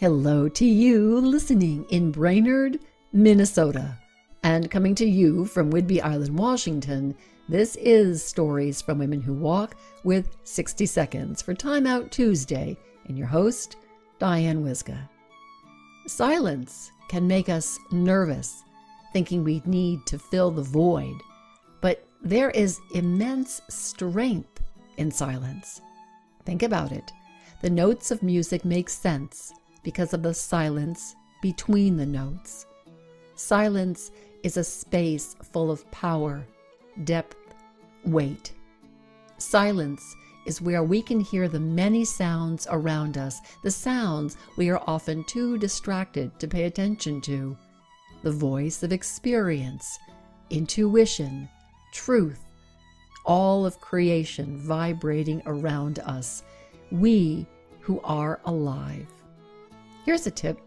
Hello to you listening in Brainerd, Minnesota. And coming to you from Whidbey Island, Washington, this is Stories from Women Who Walk with 60 Seconds for Time Out Tuesday, and your host, Diane Wyzga. Silence can make us nervous, thinking we need to fill the void, but there is immense strength in silence. Think about it. The notes of music make sense because of the silence between the notes. Silence is a space full of power, depth, weight. Silence is where we can hear the many sounds around us, the sounds we are often too distracted to pay attention to. The voice of experience, intuition, truth, all of creation vibrating around us. We who are alive. Here's a tip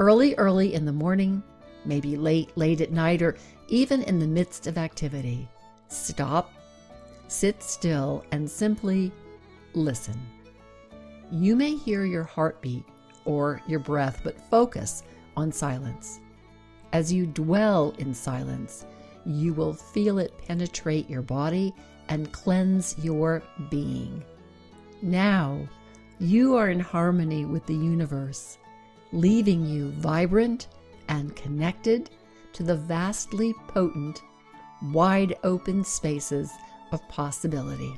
early, early in the morning, maybe late, late at night, or even in the midst of activity, stop, sit still, and simply listen. You may hear your heartbeat or your breath, but focus on silence. As you dwell in silence, you will feel it penetrate your body and cleanse your being. Now, you are in harmony with the universe, leaving you vibrant and connected to the vastly potent, wide open spaces of possibility.